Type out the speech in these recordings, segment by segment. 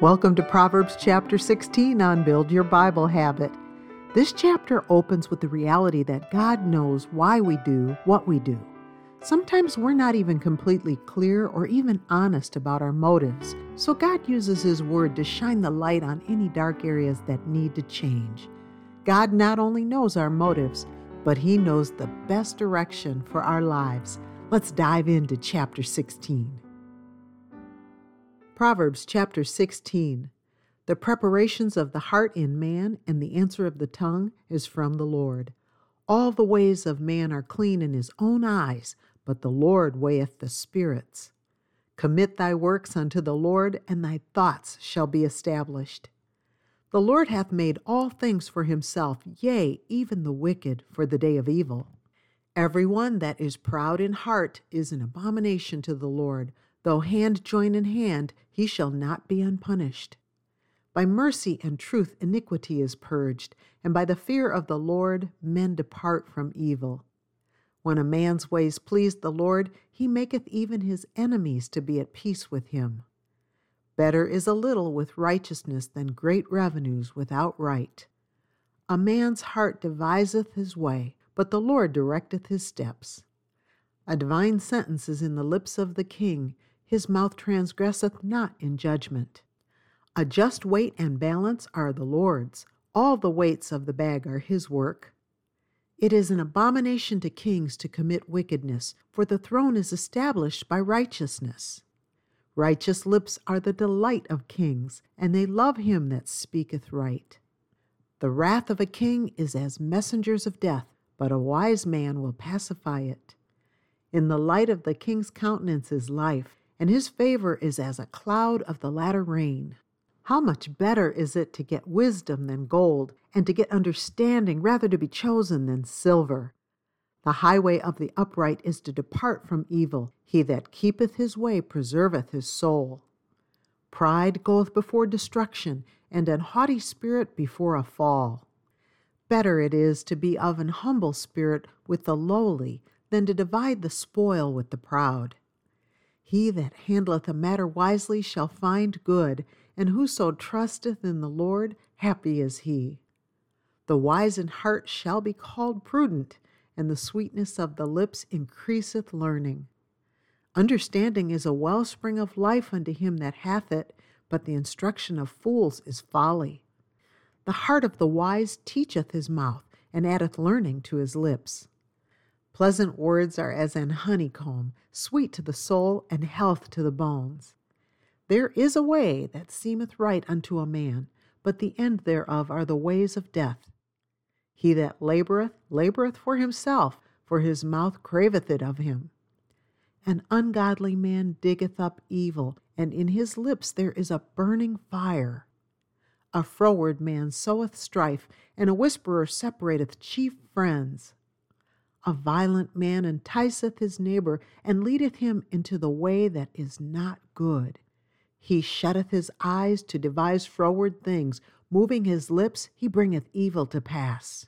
Welcome to Proverbs chapter 16 on Build Your Bible Habit. This chapter opens with the reality that God knows why we do what we do. Sometimes we're not even completely clear or even honest about our motives, so God uses His Word to shine the light on any dark areas that need to change. God not only knows our motives, but He knows the best direction for our lives. Let's dive into chapter 16. Proverbs chapter 16. The preparations of the heart in man and the answer of the tongue is from the Lord. All the ways of man are clean in his own eyes, but the Lord weigheth the spirits. Commit thy works unto the Lord, and thy thoughts shall be established. The Lord hath made all things for himself, yea, even the wicked for the day of evil. Every one that is proud in heart is an abomination to the Lord Though hand join in hand, he shall not be unpunished. By mercy and truth iniquity is purged, and by the fear of the Lord men depart from evil. When a man's ways please the Lord, he maketh even his enemies to be at peace with him. Better is a little with righteousness than great revenues without right. A man's heart deviseth his way, but the Lord directeth his steps. A divine sentence is in the lips of the king, his mouth transgresseth not in judgment. A just weight and balance are the Lord's, all the weights of the bag are his work. It is an abomination to kings to commit wickedness, for the throne is established by righteousness. Righteous lips are the delight of kings, and they love him that speaketh right. The wrath of a king is as messengers of death, but a wise man will pacify it. In the light of the king's countenance is life, and his favor is as a cloud of the latter rain. How much better is it to get wisdom than gold, and to get understanding rather to be chosen than silver? The highway of the upright is to depart from evil. He that keepeth his way preserveth his soul. Pride goeth before destruction, and an haughty spirit before a fall. Better it is to be of an humble spirit with the lowly than to divide the spoil with the proud. He that handleth a matter wisely shall find good, and whoso trusteth in the Lord, happy is he. The wise in heart shall be called prudent, and the sweetness of the lips increaseth learning. Understanding is a wellspring of life unto him that hath it, but the instruction of fools is folly. The heart of the wise teacheth his mouth, and addeth learning to his lips. Pleasant words are as an honeycomb, sweet to the soul and health to the bones. There is a way that seemeth right unto a man, but the end thereof are the ways of death. He that laboureth, laboureth for himself, for his mouth craveth it of him. An ungodly man diggeth up evil, and in his lips there is a burning fire. A froward man soweth strife, and a whisperer separateth chief friends. A violent man enticeth his neighbor, and leadeth him into the way that is not good. He shutteth his eyes to devise froward things, moving his lips, he bringeth evil to pass.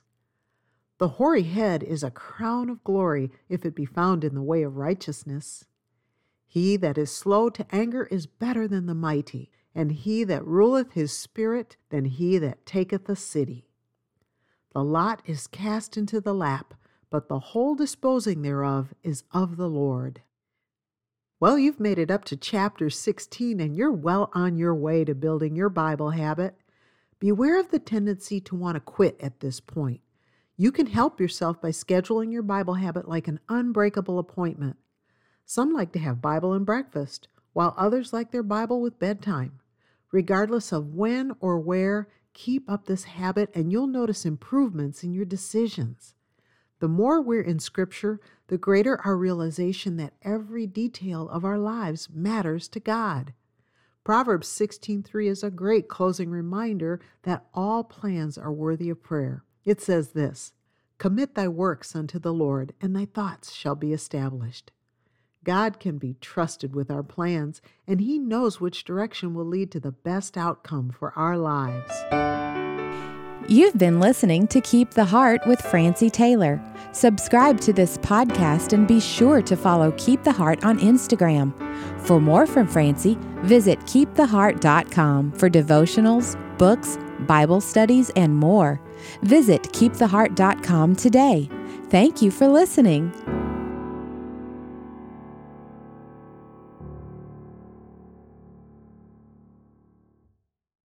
The hoary head is a crown of glory, if it be found in the way of righteousness. He that is slow to anger is better than the mighty, and he that ruleth his spirit than he that taketh a city. The lot is cast into the lap, but the whole disposing thereof is of the Lord. Well, you've made it up to chapter 16 and you're well on your way to building your Bible habit. Beware of the tendency to want to quit at this point. You can help yourself by scheduling your Bible habit like an unbreakable appointment. Some like to have Bible and breakfast, while others like their Bible with bedtime. Regardless of when or where, keep up this habit and you'll notice improvements in your decisions. The more we're in Scripture, the greater our realization that every detail of our lives matters to God. Proverbs 16:3 is a great closing reminder that all plans are worthy of prayer. It says this: Commit thy works unto the Lord, and thy thoughts shall be established. God can be trusted with our plans, and He knows which direction will lead to the best outcome for our lives. You've been listening to Keep the Heart with Francie Taylor. Subscribe to this podcast and be sure to follow Keep the Heart on Instagram. For more from Francie, visit keeptheheart.com for devotionals, books, Bible studies, and more. Visit keeptheheart.com today. Thank you for listening.